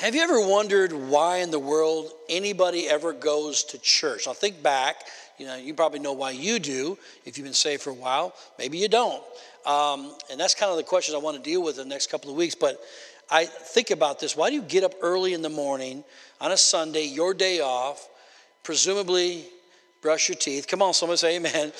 Have you ever wondered why in the world anybody ever goes to church? Now think back. You know, you probably know why you do if you've been saved for a while. Maybe you don't. Um, and that's kind of the questions I want to deal with in the next couple of weeks. But I think about this. Why do you get up early in the morning on a Sunday, your day off, presumably brush your teeth. Come on, someone say amen.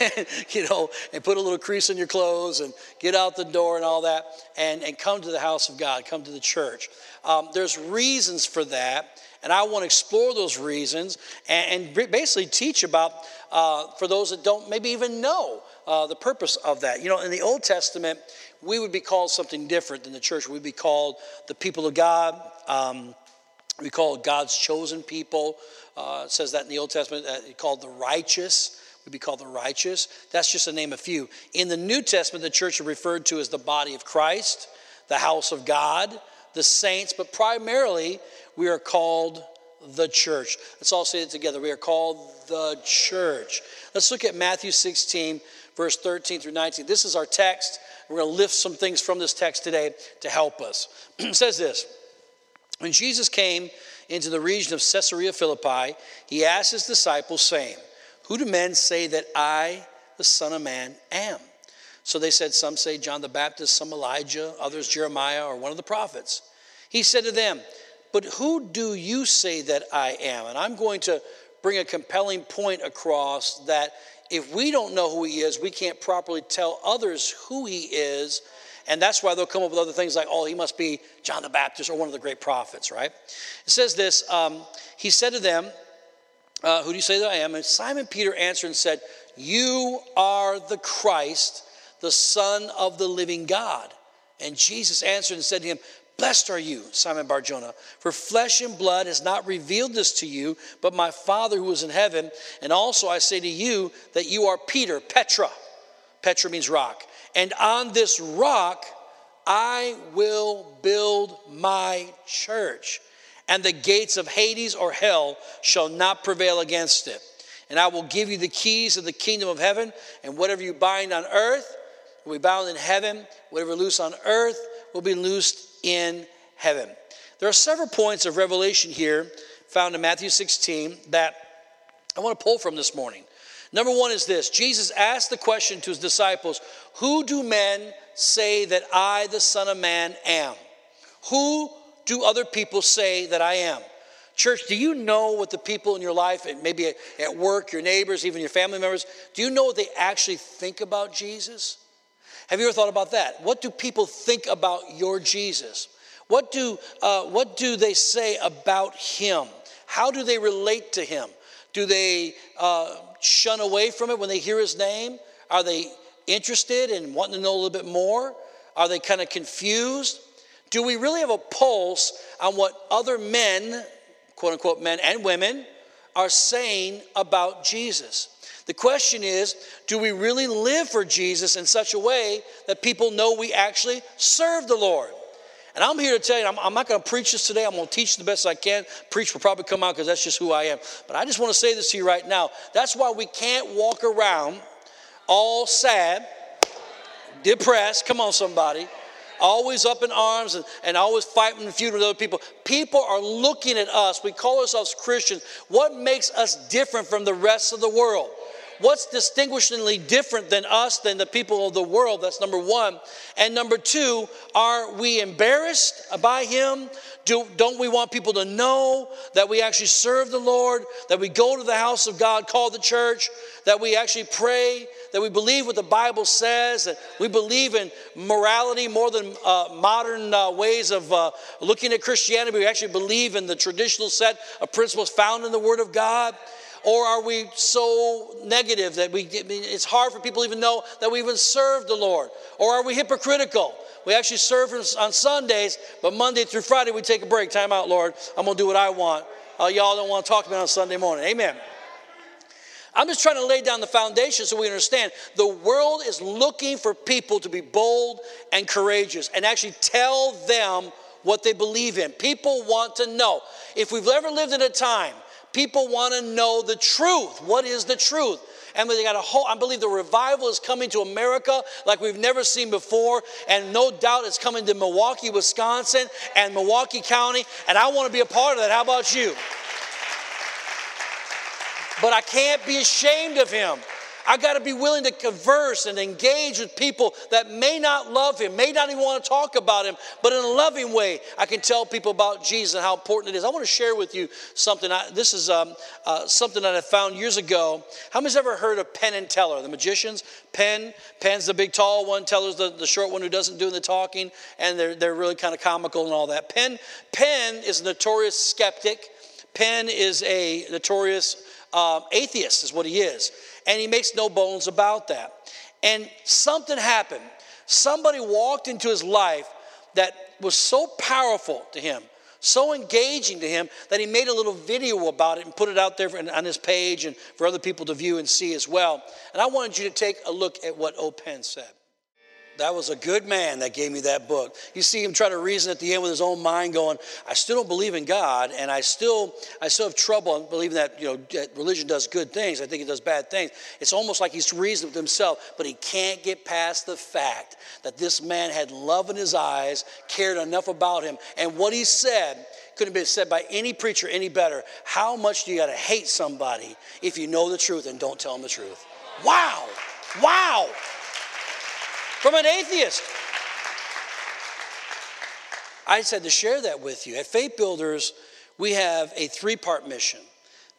you know, and put a little crease in your clothes and get out the door and all that and, and come to the house of God, come to the church. Um, there's reasons for that, and I want to explore those reasons and, and basically teach about, uh, for those that don't maybe even know uh, the purpose of that. You know, in the Old Testament, we would be called something different than the church. We'd be called the people of God. Um, we call God's chosen people. Uh, says that in the Old Testament, uh, called the righteous. Would be called the righteous. That's just to name a few. In the New Testament, the church is referred to as the body of Christ, the house of God, the saints, but primarily we are called the church. Let's all say it together. We are called the church. Let's look at Matthew 16, verse 13 through 19. This is our text. We're going to lift some things from this text today to help us. it says this When Jesus came into the region of Caesarea Philippi, he asked his disciples, saying, Who do men say that I, the Son of Man, am? So they said, Some say John the Baptist, some Elijah, others Jeremiah, or one of the prophets. He said to them, But who do you say that I am? And I'm going to bring a compelling point across that if we don't know who he is, we can't properly tell others who he is and that's why they'll come up with other things like, oh, he must be John the Baptist or one of the great prophets, right? It says this um, He said to them, uh, Who do you say that I am? And Simon Peter answered and said, You are the Christ, the Son of the living God. And Jesus answered and said to him, Blessed are you, Simon Barjona, for flesh and blood has not revealed this to you, but my Father who is in heaven. And also I say to you that you are Peter, Petra. Petra means rock. And on this rock I will build my church, and the gates of Hades or hell shall not prevail against it. And I will give you the keys of the kingdom of heaven, and whatever you bind on earth will be bound in heaven, whatever loose on earth will be loosed in heaven. There are several points of revelation here found in Matthew 16 that I want to pull from this morning. Number one is this Jesus asked the question to his disciples Who do men say that I, the Son of Man, am? Who do other people say that I am? Church, do you know what the people in your life, maybe at work, your neighbors, even your family members, do you know what they actually think about Jesus? Have you ever thought about that? What do people think about your Jesus? What do, uh, what do they say about him? How do they relate to him? Do they uh, shun away from it when they hear his name? Are they interested and wanting to know a little bit more? Are they kind of confused? Do we really have a pulse on what other men, quote unquote men and women, are saying about Jesus? The question is do we really live for Jesus in such a way that people know we actually serve the Lord? And I'm here to tell you, I'm, I'm not going to preach this today. I'm going to teach the best I can. Preach will probably come out because that's just who I am. But I just want to say this to you right now. That's why we can't walk around all sad, depressed. Come on, somebody. Always up in arms and, and always fighting and feuding with other people. People are looking at us. We call ourselves Christians. What makes us different from the rest of the world? What's distinguishingly different than us, than the people of the world? That's number one. And number two, are we embarrassed by Him? Do, don't we want people to know that we actually serve the Lord, that we go to the house of God called the church, that we actually pray, that we believe what the Bible says, that we believe in morality more than uh, modern uh, ways of uh, looking at Christianity? We actually believe in the traditional set of principles found in the Word of God. Or are we so negative that we it's hard for people to even know that we even serve the Lord? Or are we hypocritical? We actually serve on Sundays, but Monday through Friday we take a break. Time out, Lord. I'm going to do what I want. Uh, y'all don't want to talk to me on Sunday morning. Amen. I'm just trying to lay down the foundation so we understand the world is looking for people to be bold and courageous and actually tell them what they believe in. People want to know. If we've ever lived in a time People want to know the truth. What is the truth? And they got a whole, I believe the revival is coming to America like we've never seen before. And no doubt it's coming to Milwaukee, Wisconsin, and Milwaukee County. And I want to be a part of that. How about you? But I can't be ashamed of him. I got to be willing to converse and engage with people that may not love him, may not even want to talk about him, but in a loving way, I can tell people about Jesus and how important it is. I want to share with you something. I, this is um, uh, something that I found years ago. How many's ever heard of Penn and Teller, the magicians? Penn, Penn's the big tall one, Teller's the, the short one who doesn't do the talking, and they're, they're really kind of comical and all that. Penn, Penn is a notorious skeptic. Penn is a notorious uh, atheist, is what he is. And he makes no bones about that. And something happened. Somebody walked into his life that was so powerful to him, so engaging to him, that he made a little video about it and put it out there on his page and for other people to view and see as well. And I wanted you to take a look at what O. Penn said. That was a good man that gave me that book. You see him try to reason at the end with his own mind, going, "I still don't believe in God, and I still, I still have trouble believing that you know that religion does good things. I think it does bad things." It's almost like he's reasoning with himself, but he can't get past the fact that this man had love in his eyes, cared enough about him, and what he said couldn't have been said by any preacher any better. How much do you got to hate somebody if you know the truth and don't tell them the truth? Wow! Wow! From an atheist. I said to share that with you. At Faith Builders, we have a three part mission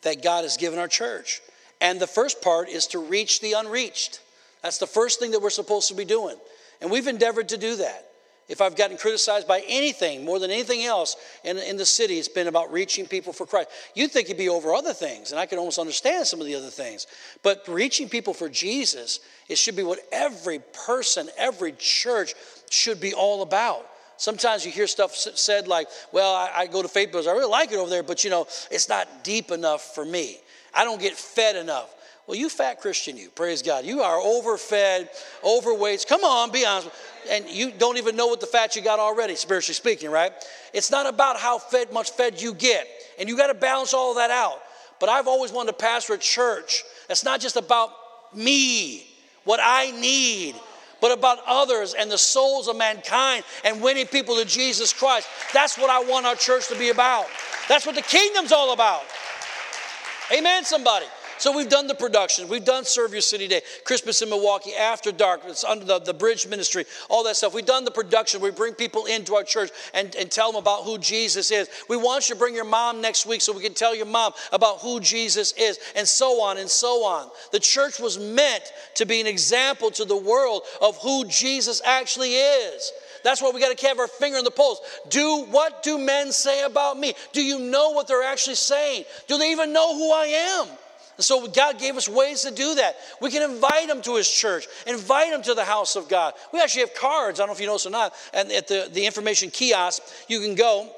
that God has given our church. And the first part is to reach the unreached. That's the first thing that we're supposed to be doing. And we've endeavored to do that. If I've gotten criticized by anything more than anything else in, in the city, it's been about reaching people for Christ. You'd think it'd be over other things, and I can almost understand some of the other things. But reaching people for Jesus, it should be what every person, every church should be all about. Sometimes you hear stuff said like, well, I, I go to Faith Builders, I really like it over there, but you know, it's not deep enough for me. I don't get fed enough. Well, you fat Christian, you, praise God. You are overfed, overweight. Come on, be honest and you don't even know what the fat you got already, spiritually speaking, right? It's not about how fed, much fed you get. And you got to balance all that out. But I've always wanted to pastor a church that's not just about me, what I need, but about others and the souls of mankind and winning people to Jesus Christ. That's what I want our church to be about. That's what the kingdom's all about. Amen, somebody. So we've done the productions, we've done Serve Your City Day, Christmas in Milwaukee, After Dark, it's under the, the bridge ministry, all that stuff. We've done the production. We bring people into our church and, and tell them about who Jesus is. We want you to bring your mom next week so we can tell your mom about who Jesus is, and so on and so on. The church was meant to be an example to the world of who Jesus actually is. That's why we got to have our finger in the pulse. Do what do men say about me? Do you know what they're actually saying? Do they even know who I am? And so God gave us ways to do that. We can invite them to his church, invite them to the house of God. We actually have cards, I don't know if you noticed or not, and at the, the information kiosk, you can go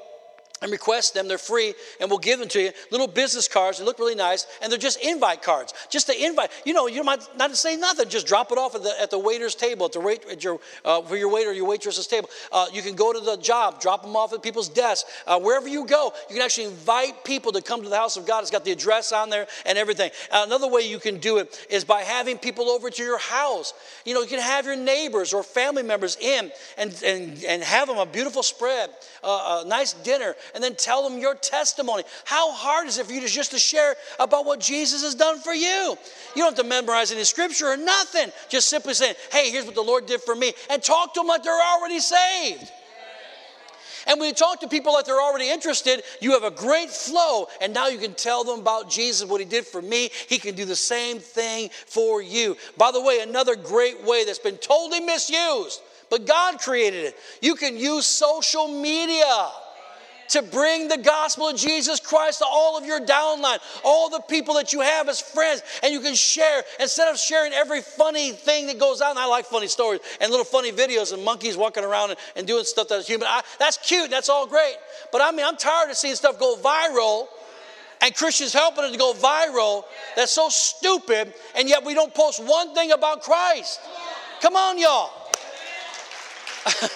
and request them. They're free, and we'll give them to you. Little business cards. They look really nice, and they're just invite cards. Just to invite. You know, you might not to say nothing. Just drop it off at the, at the waiter's table, at the wait, at your, uh, for your waiter, your waitress's table. Uh, you can go to the job, drop them off at people's desks. Uh, wherever you go, you can actually invite people to come to the house of God. It's got the address on there and everything. Uh, another way you can do it is by having people over to your house. You know, you can have your neighbors or family members in and, and, and have them a beautiful spread, uh, a nice dinner and then tell them your testimony. How hard is it for you to just to share about what Jesus has done for you? You don't have to memorize any scripture or nothing. Just simply saying, hey, here's what the Lord did for me, and talk to them like they're already saved. And when you talk to people like they're already interested, you have a great flow, and now you can tell them about Jesus, what he did for me. He can do the same thing for you. By the way, another great way that's been totally misused, but God created it. You can use social media to bring the gospel of Jesus Christ to all of your downline, all the people that you have as friends, and you can share instead of sharing every funny thing that goes on. I like funny stories and little funny videos and monkeys walking around and, and doing stuff that's human. I, that's cute. That's all great. But I mean, I'm tired of seeing stuff go viral and Christians helping it to go viral. That's so stupid, and yet we don't post one thing about Christ. Come on, y'all.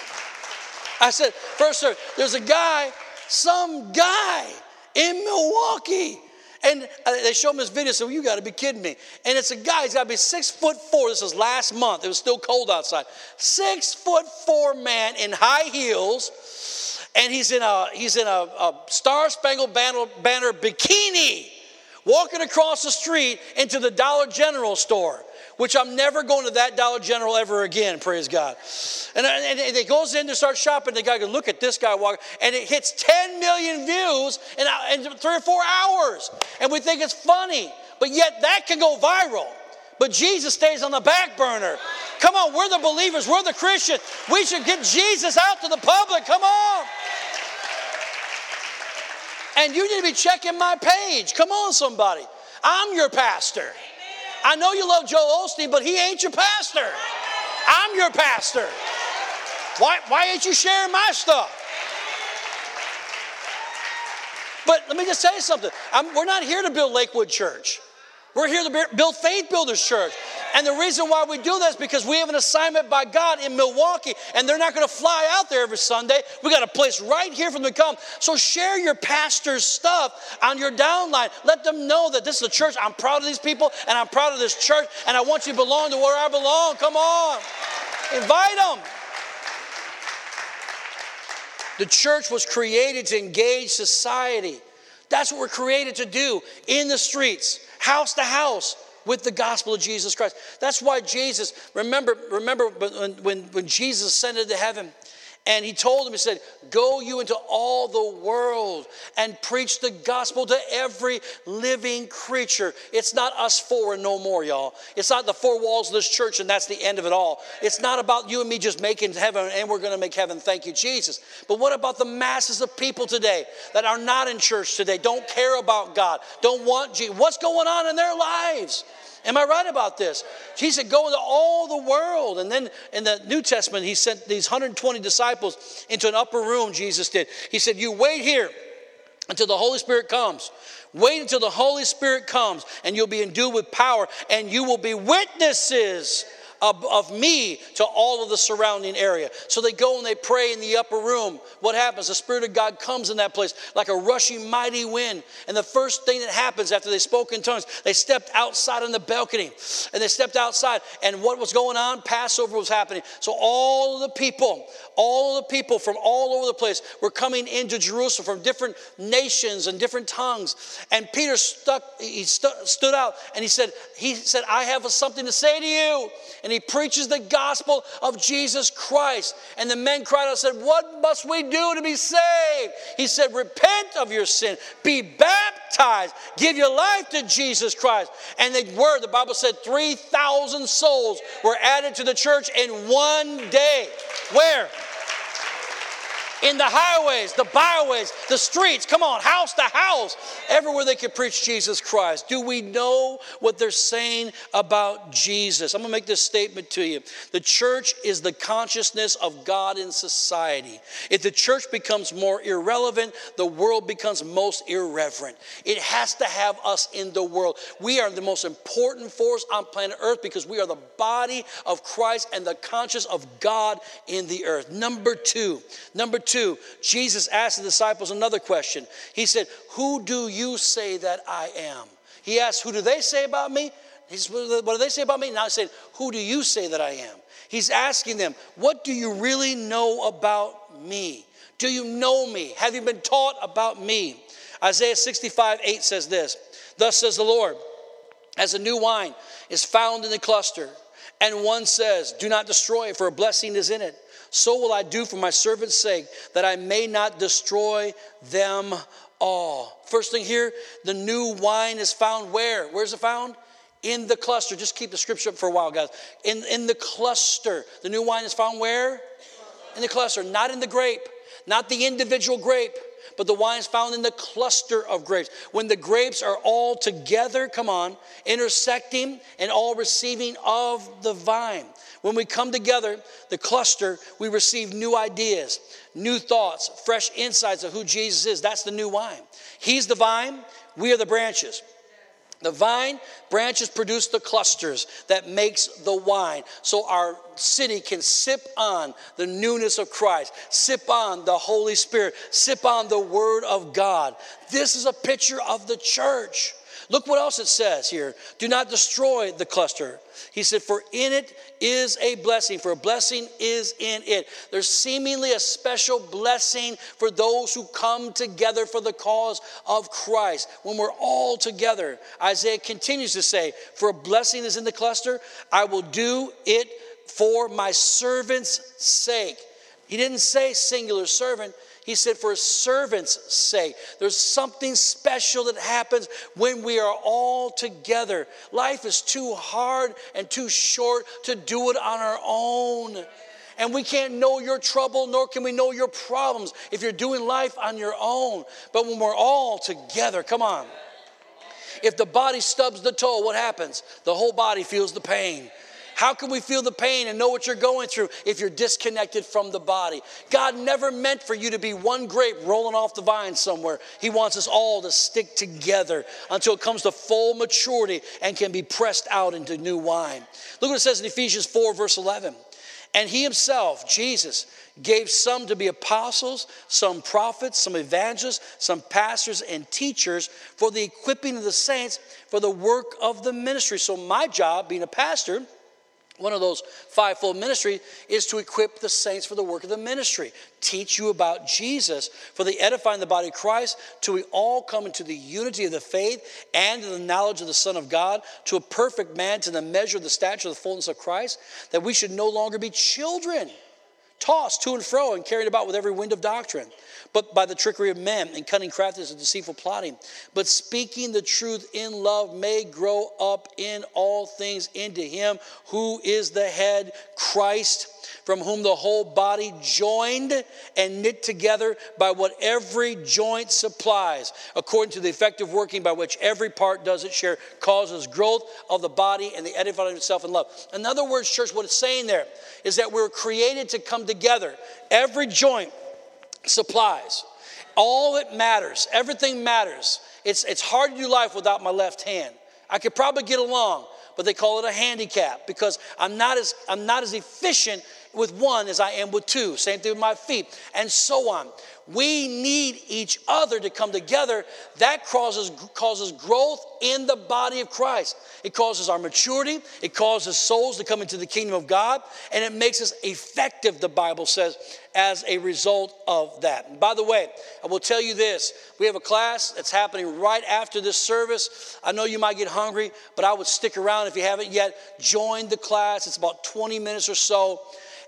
I said, first, sir, there's a guy some guy in Milwaukee. And uh, they show him this video, so you got to be kidding me. And it's a guy, he's got to be six foot four. This was last month. It was still cold outside. Six foot four man in high heels, and he's in a he's in a, a Star Spangled Banner, Banner bikini, walking across the street into the Dollar General store which I'm never going to that Dollar General ever again, praise God. And, and, and it goes in to start shopping. The guy goes, look at this guy walking. And it hits 10 million views in, uh, in three or four hours. And we think it's funny. But yet that can go viral. But Jesus stays on the back burner. Come on, we're the believers, we're the Christians. We should get Jesus out to the public. Come on. And you need to be checking my page. Come on, somebody. I'm your pastor. I know you love Joel Osteen, but he ain't your pastor. I'm your pastor. Why, why ain't you sharing my stuff? But let me just tell you something. I'm, we're not here to build Lakewood Church. We're here to build Faith Builders Church. And the reason why we do that is because we have an assignment by God in Milwaukee, and they're not going to fly out there every Sunday. We got a place right here for them to come. So share your pastor's stuff on your downline. Let them know that this is a church. I'm proud of these people, and I'm proud of this church, and I want you to belong to where I belong. Come on. Invite them. The church was created to engage society. That's what we're created to do in the streets, house to house with the gospel of Jesus Christ. That's why Jesus, remember, remember when, when, Jesus ascended to heaven, and he told them, he said, Go you into all the world and preach the gospel to every living creature. It's not us four and no more, y'all. It's not the four walls of this church and that's the end of it all. It's not about you and me just making heaven and we're going to make heaven. Thank you, Jesus. But what about the masses of people today that are not in church today, don't care about God, don't want Jesus? What's going on in their lives? Am I right about this? He said, Go into all the world. And then in the New Testament, he sent these 120 disciples into an upper room, Jesus did. He said, You wait here until the Holy Spirit comes. Wait until the Holy Spirit comes, and you'll be endued with power, and you will be witnesses of, of me to all of the surrounding area. So they go and they pray in the upper room. What happens? The Spirit of God comes in that place like a rushing mighty wind. And the first thing that happens after they spoke in tongues, they stepped outside on the balcony and they stepped outside. And what was going on? Passover was happening. So all of the people, all of the people from all over the place were coming into Jerusalem from different nations and different tongues. And Peter stuck, he stu- stood out and he said, he said, I have something to say to you. And he preaches the gospel of Jesus Christ. And the men cried out and said, What must we do to be saved? He said, Repent of your sin, be baptized, give your life to Jesus Christ. And the word, the Bible said, 3,000 souls were added to the church in one day. Where? In the highways, the byways, the streets, come on, house to house, everywhere they could preach Jesus Christ. Do we know what they're saying about Jesus? I'm gonna make this statement to you. The church is the consciousness of God in society. If the church becomes more irrelevant, the world becomes most irreverent. It has to have us in the world. We are the most important force on planet Earth because we are the body of Christ and the conscience of God in the earth. Number two, number two, 2, Jesus asked the disciples another question. He said, Who do you say that I am? He asked, Who do they say about me? He said, What do they say about me? Now he said, Who do you say that I am? He's asking them, What do you really know about me? Do you know me? Have you been taught about me? Isaiah 65 8 says this Thus says the Lord, as a new wine is found in the cluster, and one says, Do not destroy it, for a blessing is in it so will I do for my servant's sake, that I may not destroy them all. First thing here, the new wine is found where? Where's it found? In the cluster. Just keep the scripture up for a while, guys. In, in the cluster. The new wine is found where? In the cluster, not in the grape, not the individual grape but the wine is found in the cluster of grapes. When the grapes are all together, come on, intersecting and all receiving of the vine. When we come together, the cluster, we receive new ideas, new thoughts, fresh insights of who Jesus is. That's the new wine. He's the vine, we are the branches. The vine branches produce the clusters that makes the wine. So our city can sip on the newness of Christ, sip on the Holy Spirit, sip on the Word of God. This is a picture of the church. Look what else it says here. Do not destroy the cluster. He said, For in it is a blessing, for a blessing is in it. There's seemingly a special blessing for those who come together for the cause of Christ. When we're all together, Isaiah continues to say, For a blessing is in the cluster, I will do it for my servant's sake. He didn't say singular servant, he said, for his servant's sake. There's something special that happens when we are all together. Life is too hard and too short to do it on our own. And we can't know your trouble, nor can we know your problems if you're doing life on your own. But when we're all together, come on. If the body stubs the toe, what happens? The whole body feels the pain. How can we feel the pain and know what you're going through if you're disconnected from the body? God never meant for you to be one grape rolling off the vine somewhere. He wants us all to stick together until it comes to full maturity and can be pressed out into new wine. Look what it says in Ephesians 4, verse 11. And he himself, Jesus, gave some to be apostles, some prophets, some evangelists, some pastors and teachers for the equipping of the saints for the work of the ministry. So, my job, being a pastor, one of those fivefold ministry is to equip the saints for the work of the ministry, teach you about Jesus for the edifying the body of Christ, till we all come into the unity of the faith and the knowledge of the Son of God, to a perfect man, to the measure of the stature of the fullness of Christ, that we should no longer be children, tossed to and fro and carried about with every wind of doctrine but by the trickery of men and cunning craftiness and deceitful plotting. But speaking the truth in love may grow up in all things into him who is the head, Christ from whom the whole body joined and knit together by what every joint supplies, according to the effective working by which every part does its share, causes growth of the body and the edifying of itself in love. In other words, church, what it's saying there is that we're created to come together. Every joint supplies. All that matters, everything matters. It's, it's hard to do life without my left hand. I could probably get along, but they call it a handicap because I'm not as, I'm not as efficient with one as I am with two. Same thing with my feet, and so on. We need each other to come together. That causes, causes growth in the body of Christ. It causes our maturity, it causes souls to come into the kingdom of God, and it makes us effective, the Bible says, as a result of that. And by the way, I will tell you this we have a class that's happening right after this service. I know you might get hungry, but I would stick around if you haven't yet. Join the class, it's about 20 minutes or so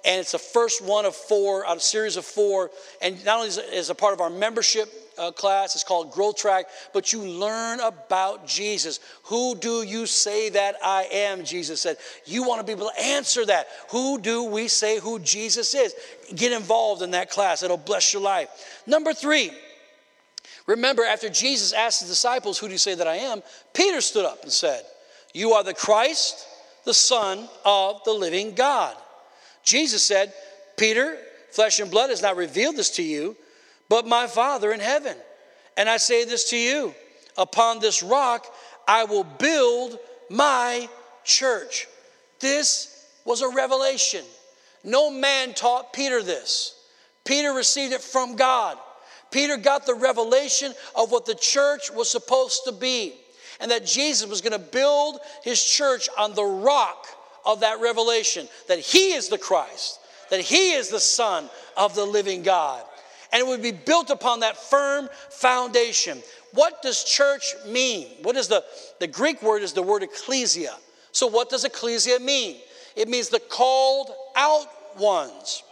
and it's the first one of four out of a series of four. And not only is it a part of our membership uh, class, it's called Growth Track, but you learn about Jesus. Who do you say that I am? Jesus said. You want to be able to answer that. Who do we say who Jesus is? Get involved in that class, it'll bless your life. Number three, remember after Jesus asked the disciples, Who do you say that I am? Peter stood up and said, You are the Christ, the Son of the living God. Jesus said, Peter, flesh and blood has not revealed this to you, but my Father in heaven. And I say this to you upon this rock I will build my church. This was a revelation. No man taught Peter this. Peter received it from God. Peter got the revelation of what the church was supposed to be, and that Jesus was going to build his church on the rock of that revelation that He is the Christ, that He is the Son of the living God. And it would be built upon that firm foundation. What does church mean? What is the, the Greek word is the word ecclesia. So, what does ecclesia mean? It means the called out ones.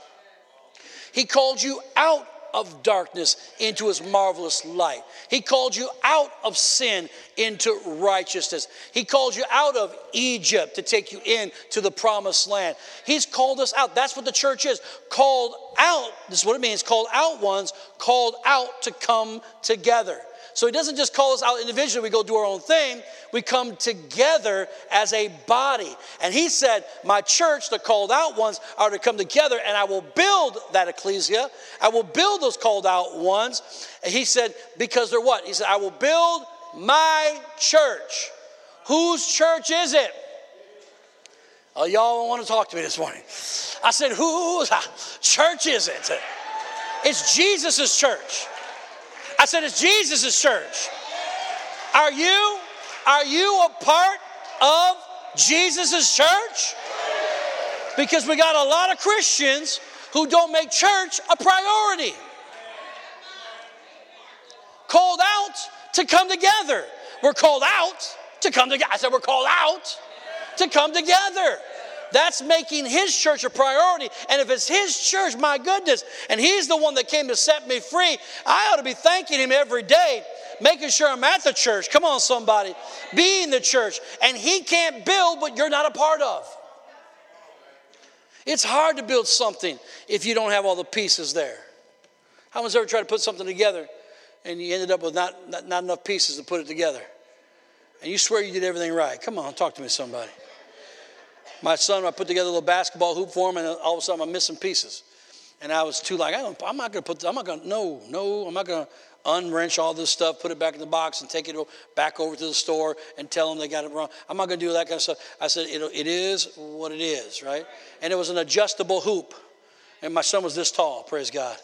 He called you out of darkness into his marvelous light. He called you out of sin into righteousness. He called you out of Egypt to take you into the promised land. He's called us out. That's what the church is called out. This is what it means called out ones, called out to come together. So he doesn't just call us out individually, we go do our own thing. We come together as a body. And he said, My church, the called out ones, are to come together and I will build that ecclesia. I will build those called out ones. And he said, Because they're what? He said, I will build my church Whose church is it? Oh, y'all want to talk to me this morning. I said, whose church is it? It's Jesus' church. I said, it's Jesus' church. Are you, are you a part of Jesus' church? Because we got a lot of Christians who don't make church a priority. Called out to come together. We're called out to come together. I said, we're called out to come together. That's making his church a priority. And if it's his church, my goodness, and he's the one that came to set me free, I ought to be thanking him every day, making sure I'm at the church. Come on, somebody. Being the church. And he can't build what you're not a part of. It's hard to build something if you don't have all the pieces there. How many's ever tried to put something together and you ended up with not, not, not enough pieces to put it together? And you swear you did everything right. Come on, talk to me, somebody. My son, I put together a little basketball hoop for him, and all of a sudden I'm missing pieces. And I was too like, I'm not going to put, I'm not going to, no, no, I'm not going to unwrench all this stuff, put it back in the box, and take it back over to the store and tell them they got it wrong. I'm not going to do that kind of stuff. I said, it, it is what it is, right? And it was an adjustable hoop. And my son was this tall, praise God.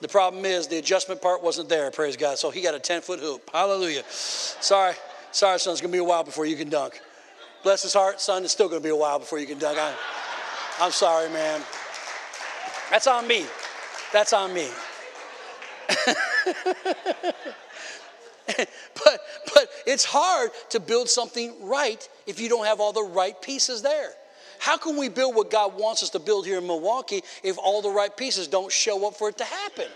The problem is the adjustment part wasn't there, praise God. So he got a 10 foot hoop. Hallelujah. Sorry, sorry, son, it's going to be a while before you can dunk. Bless his heart, son, it's still going to be a while before you can dunk. I, I'm sorry, man. That's on me. That's on me. but but it's hard to build something right if you don't have all the right pieces there. How can we build what God wants us to build here in Milwaukee if all the right pieces don't show up for it to happen?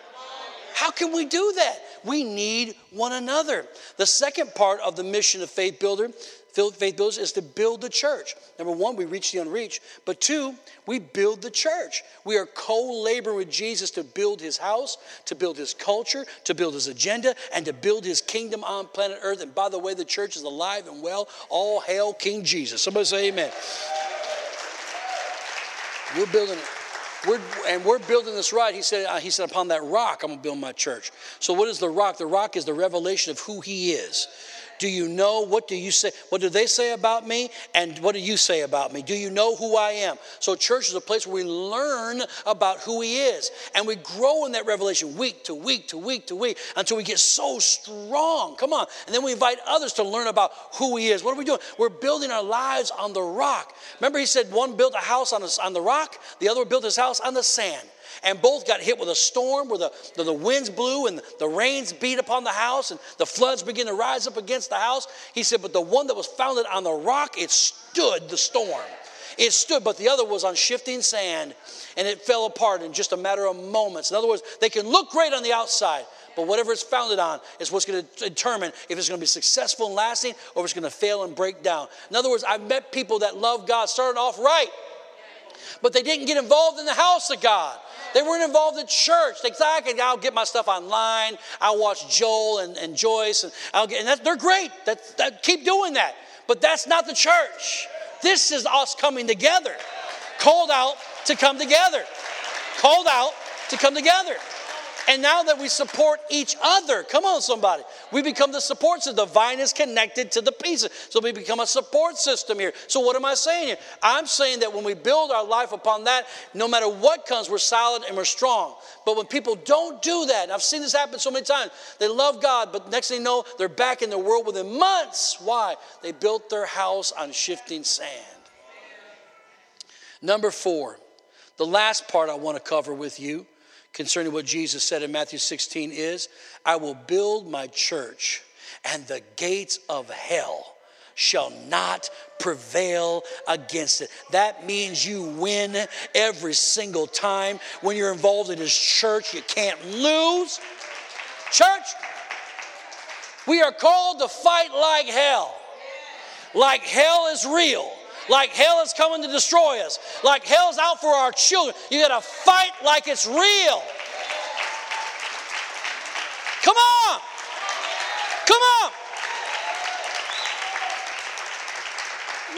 How can we do that? We need one another. The second part of the mission of Faith Builder faith builders is to build the church. Number one, we reach the unreached. But two, we build the church. We are co laboring with Jesus to build his house, to build his culture, to build his agenda, and to build his kingdom on planet earth. And by the way, the church is alive and well. All hail King Jesus. Somebody say amen. We're building it. We're, and we're building this right. He said, uh, he said, upon that rock, I'm going to build my church. So, what is the rock? The rock is the revelation of who he is. Do you know? What do you say? What do they say about me? And what do you say about me? Do you know who I am? So, church is a place where we learn about who He is. And we grow in that revelation week to week to week to week until we get so strong. Come on. And then we invite others to learn about who He is. What are we doing? We're building our lives on the rock. Remember, He said one built a house on, on the rock, the other built his house on the sand and both got hit with a storm where the, the, the, winds blew and the rains beat upon the house and the floods began to rise up against the house. He said, But the one that was founded on the rock, it stood the storm. It stood, but the other was on shifting sand and it fell apart in just a matter of moments. In other words, they can look great on the outside, but whatever it's founded on is what's going to determine if it's going to be successful and lasting or if it's going to fail and break down. In other words, I've met people that love God, started off right, but they didn't get involved in the house of God. They weren't involved in church. Thought, I'll get my stuff online. I'll watch Joel and, and Joyce, and, I'll get, and that, they're great. That, that, keep doing that. But that's not the church. This is us coming together, called out to come together, called out to come together. And now that we support each other, come on, somebody, we become the support system. The vine is connected to the pieces. So we become a support system here. So, what am I saying here? I'm saying that when we build our life upon that, no matter what comes, we're solid and we're strong. But when people don't do that, and I've seen this happen so many times, they love God, but next thing you know, they're back in the world within months. Why? They built their house on shifting sand. Number four, the last part I want to cover with you concerning what Jesus said in Matthew 16 is I will build my church, and the gates of hell shall not prevail against it. That means you win every single time. When you're involved in His church, you can't lose. Church, we are called to fight like hell. Like hell is real like hell is coming to destroy us, like hell's out for our children. You got to fight like it's real. Come on. Come on.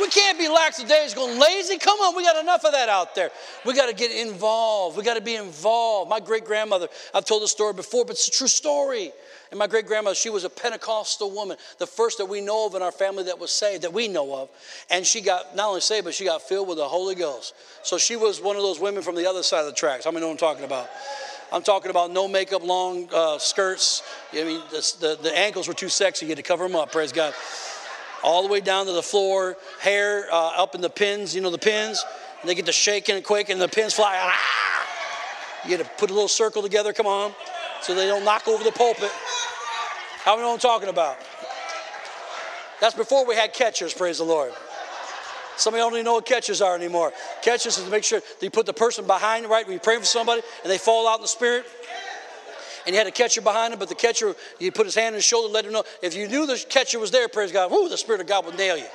We can't be lackadaisical and lazy. Come on, we got enough of that out there. We got to get involved. We got to be involved. My great grandmother, I've told this story before, but it's a true story. And my great grandmother, she was a Pentecostal woman, the first that we know of in our family that was saved, that we know of. And she got not only saved, but she got filled with the Holy Ghost. So she was one of those women from the other side of the tracks. How many know what I'm talking about? I'm talking about no makeup, long uh, skirts. I mean, the, the, the, ankles were too sexy. You had to cover them up, praise God. All the way down to the floor, hair uh, up in the pins, you know, the pins. And they get to shaking and quaking, and the pins fly. Ah! You had to put a little circle together, come on, so they don't knock over the pulpit. How many know I'm talking about? That's before we had catchers, praise the Lord. Some of you don't even know what catches are anymore. Catches is to make sure that you put the person behind, right? When you're praying for somebody and they fall out in the spirit. And you had a catcher behind him, but the catcher, you put his hand on his shoulder, let him know. If you knew the catcher was there, praise God, whoo, the Spirit of God would nail you.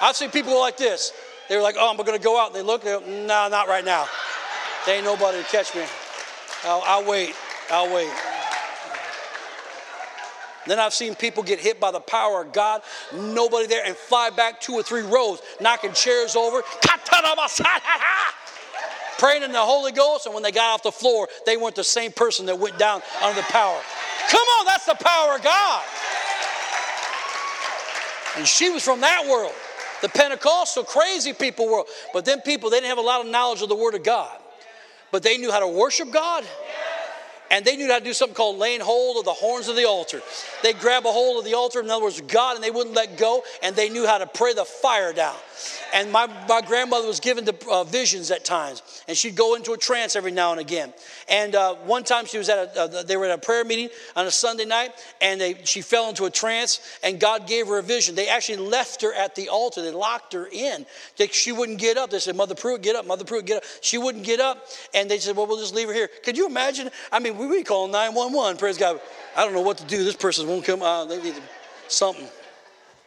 I've seen people like this. They were like, oh, I'm going to go out. And they look, no, not right now. There ain't nobody to catch me. I'll, I'll wait. I'll wait. Then I've seen people get hit by the power of God, nobody there, and fly back two or three rows, knocking chairs over, praying in the Holy Ghost. And when they got off the floor, they weren't the same person that went down under the power. Come on, that's the power of God. And she was from that world, the Pentecostal crazy people world. But then people, they didn't have a lot of knowledge of the Word of God, but they knew how to worship God and they knew how to do something called laying hold of the horns of the altar. They'd grab a hold of the altar, in other words, God, and they wouldn't let go, and they knew how to pray the fire down. And my, my grandmother was given to uh, visions at times, and she'd go into a trance every now and again. And uh, one time she was at a, uh, they were at a prayer meeting on a Sunday night, and they, she fell into a trance, and God gave her a vision. They actually left her at the altar. They locked her in. They, she wouldn't get up. They said, Mother Pruitt, get up. Mother Pruitt, get up. She wouldn't get up, and they said, Well, we'll just leave her here. Could you imagine? I mean, we, we call 911. Praise God. I don't know what to do. This person won't come. Uh, they need something.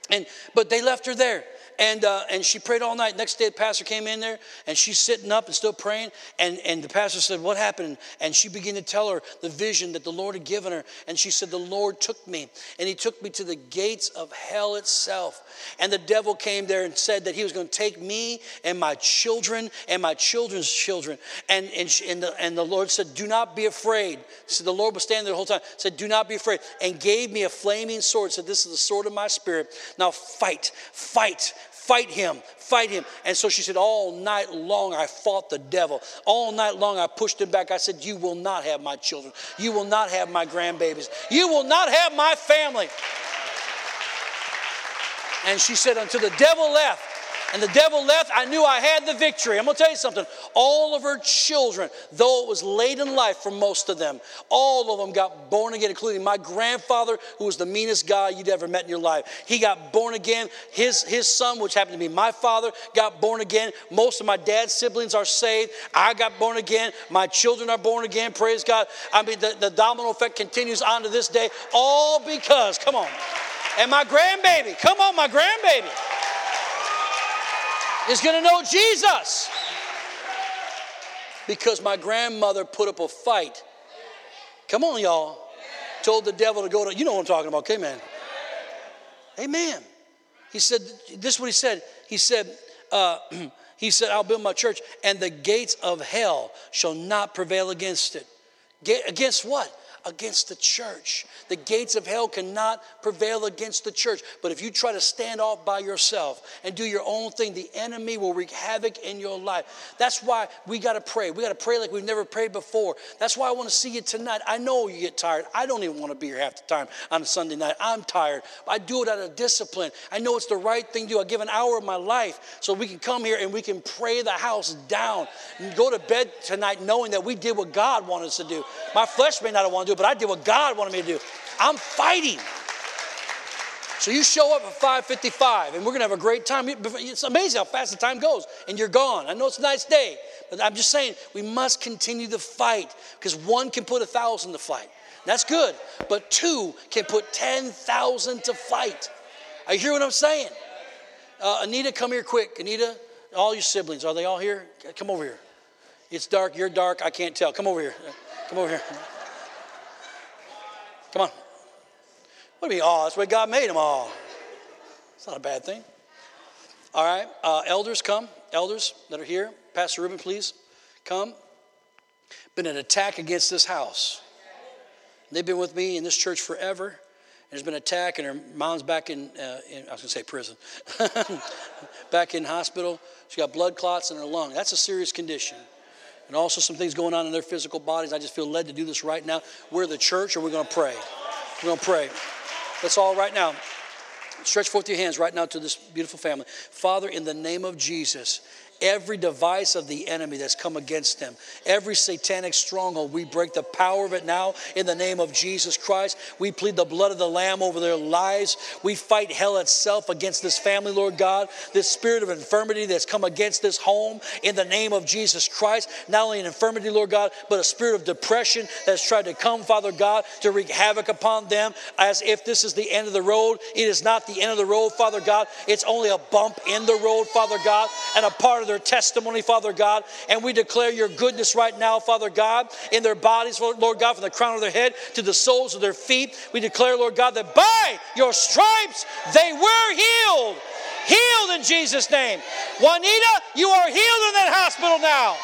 And but they left her there. And, uh, and she prayed all night. Next day, the pastor came in there and she's sitting up and still praying. And, and the pastor said, What happened? And she began to tell her the vision that the Lord had given her. And she said, The Lord took me and he took me to the gates of hell itself. And the devil came there and said that he was going to take me and my children and my children's children. And, and, she, and, the, and the Lord said, Do not be afraid. So the Lord was standing there the whole time, said, Do not be afraid. And gave me a flaming sword, said, This is the sword of my spirit. Now fight, fight, Fight him, fight him. And so she said, All night long I fought the devil. All night long I pushed him back. I said, You will not have my children. You will not have my grandbabies. You will not have my family. And she said, Until the devil left, and the devil left, I knew I had the victory. I'm going to tell you something. All of her children, though it was late in life for most of them, all of them got born again, including my grandfather, who was the meanest guy you'd ever met in your life. He got born again. His, his son, which happened to be my father, got born again. Most of my dad's siblings are saved. I got born again. My children are born again. Praise God. I mean, the, the domino effect continues on to this day, all because, come on. And my grandbaby, come on, my grandbaby is going to know Jesus. Because my grandmother put up a fight. Come on, y'all. Told the devil to go to, you know what I'm talking about, okay, man? Amen. He said, this is what he said. He said, uh, he said, I'll build my church, and the gates of hell shall not prevail against it. Against what? Against the church. The gates of hell cannot prevail against the church. But if you try to stand off by yourself and do your own thing, the enemy will wreak havoc in your life. That's why we got to pray. We got to pray like we've never prayed before. That's why I want to see you tonight. I know you get tired. I don't even want to be here half the time on a Sunday night. I'm tired. I do it out of discipline. I know it's the right thing to do. I give an hour of my life so we can come here and we can pray the house down and go to bed tonight knowing that we did what God wanted us to do. My flesh may not want to it, but I did what God wanted me to do. I'm fighting. So you show up at 5:55, and we're gonna have a great time. It's amazing how fast the time goes, and you're gone. I know it's a nice day, but I'm just saying we must continue the fight because one can put a thousand to fight. That's good, but two can put ten thousand to fight. I hear what I'm saying. Uh, Anita, come here quick. Anita, all your siblings, are they all here? Come over here. It's dark. You're dark. I can't tell. Come over here. Come over here. Come on. What do you mean, oh, that's way God made them all. It's not a bad thing. All right, uh, elders, come. Elders that are here, Pastor Ruben, please come. Been an attack against this house. They've been with me in this church forever. There's been an attack, and her mom's back in, uh, in I was going to say prison, back in hospital. She got blood clots in her lung. That's a serious condition. And also some things going on in their physical bodies. I just feel led to do this right now. We're the church, or we're going to pray. We're going to pray. That's all right now. Stretch forth your hands right now to this beautiful family. Father, in the name of Jesus, every device of the enemy that's come against them, every satanic stronghold, we break the power of it now in the name of Jesus Christ. We plead the blood of the Lamb over their lives. We fight hell itself against this family, Lord God, this spirit of infirmity that's come against this home in the name of Jesus Christ. Not only an infirmity, Lord God, but a spirit of depression that's tried to come, Father God, to wreak havoc upon them as if this is the end of the road. It is not the end of the road, Father God. It's only a bump in the road, Father God, and a part of their testimony, Father God. And we declare your goodness right now, Father God, in their bodies, Lord God, from the crown of their head to the soles of their feet. We declare, Lord God, that by your stripes they were healed. Healed in Jesus' name. Juanita, you are healed in that hospital now.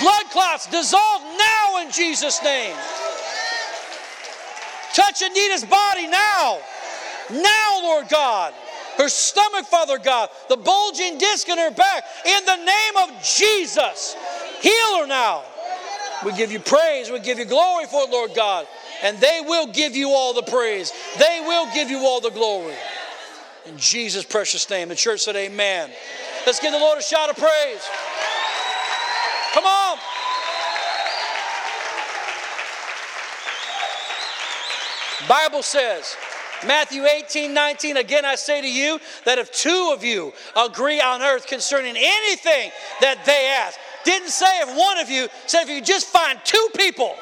Blood clots dissolve now in Jesus' name. Touch Anita's body now. Now, Lord God her stomach, Father God, the bulging disc in her back. In the name of Jesus, heal her now. We give you praise, we give you glory for it, Lord God. And they will give you all the praise, they will give you all the glory. In Jesus' precious name. The church said, Amen. Let's give the Lord a shout of praise. Come on. Bible says, Matthew 18, 19, again I say to you that if two of you agree on earth concerning anything that they ask, didn't say if one of you, said if you just find two people,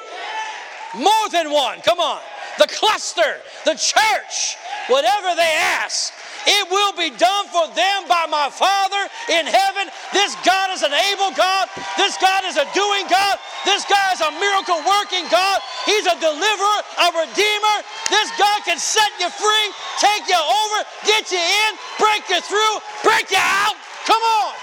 more than one, come on, the cluster, the church, whatever they ask, it will be done for them by my Father in heaven. This God is an able God. This God is a doing God. This guy is a miracle working God. He's a deliverer, a redeemer. This God can set you free, take you over, get you in, break you through, break you out. Come on.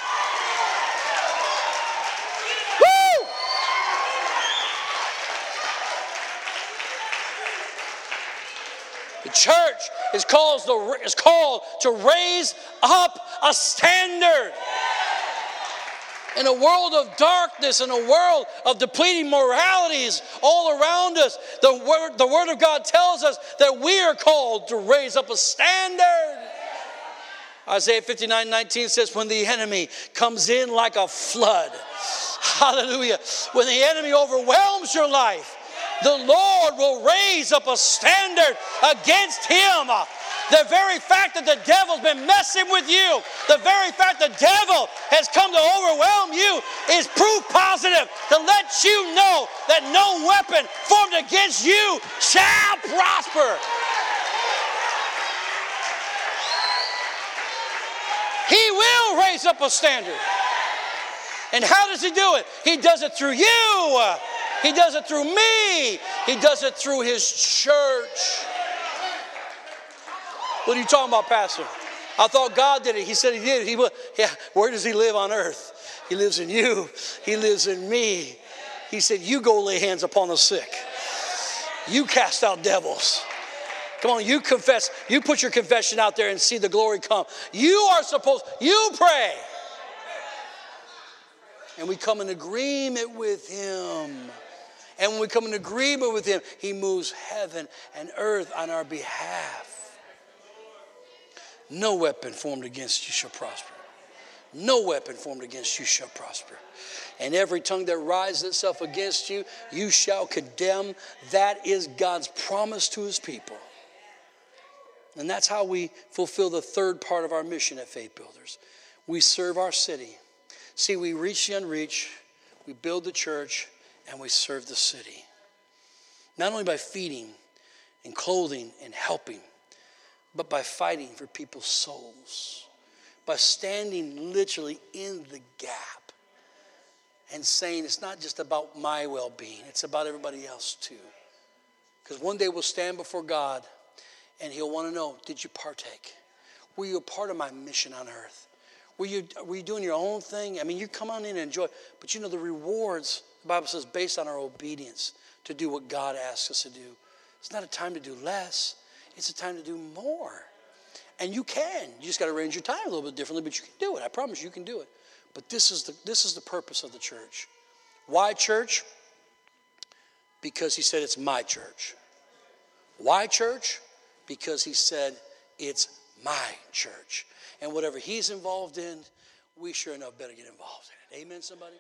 The church is called, is called to raise up a standard. In a world of darkness, in a world of depleting moralities all around us, the word, the word of God tells us that we are called to raise up a standard. Isaiah 59 19 says, When the enemy comes in like a flood, hallelujah, when the enemy overwhelms your life, the Lord will raise up a standard against him. The very fact that the devil's been messing with you, the very fact the devil has come to overwhelm you is proof positive to let you know that no weapon formed against you shall prosper. He will raise up a standard. And how does he do it? He does it through you. He does it through me. He does it through His church. What are you talking about, Pastor? I thought God did it. He said He did it. He, yeah, where does He live on earth? He lives in you, He lives in me. He said, You go lay hands upon the sick, you cast out devils. Come on, you confess. You put your confession out there and see the glory come. You are supposed, you pray. And we come in agreement with Him. And when we come in agreement with Him, He moves heaven and earth on our behalf. No weapon formed against you shall prosper. No weapon formed against you shall prosper. And every tongue that rises itself against you, you shall condemn. That is God's promise to His people. And that's how we fulfill the third part of our mission at Faith Builders. We serve our city. See, we reach the unreached, we build the church, and we serve the city. Not only by feeding and clothing and helping, but by fighting for people's souls, by standing literally in the gap and saying it's not just about my well being, it's about everybody else too. Because one day we'll stand before God and He'll want to know did you partake? Were you a part of my mission on earth? Were you, were you doing your own thing? I mean, you come on in and enjoy, but you know, the rewards, the Bible says, based on our obedience to do what God asks us to do. It's not a time to do less, it's a time to do more. And you can. You just got to arrange your time a little bit differently, but you can do it. I promise you, you can do it. But this is the, this is the purpose of the church. Why church? Because he said it's my church. Why church? Because he said it's my church. And whatever he's involved in, we sure enough better get involved in it. Amen, somebody?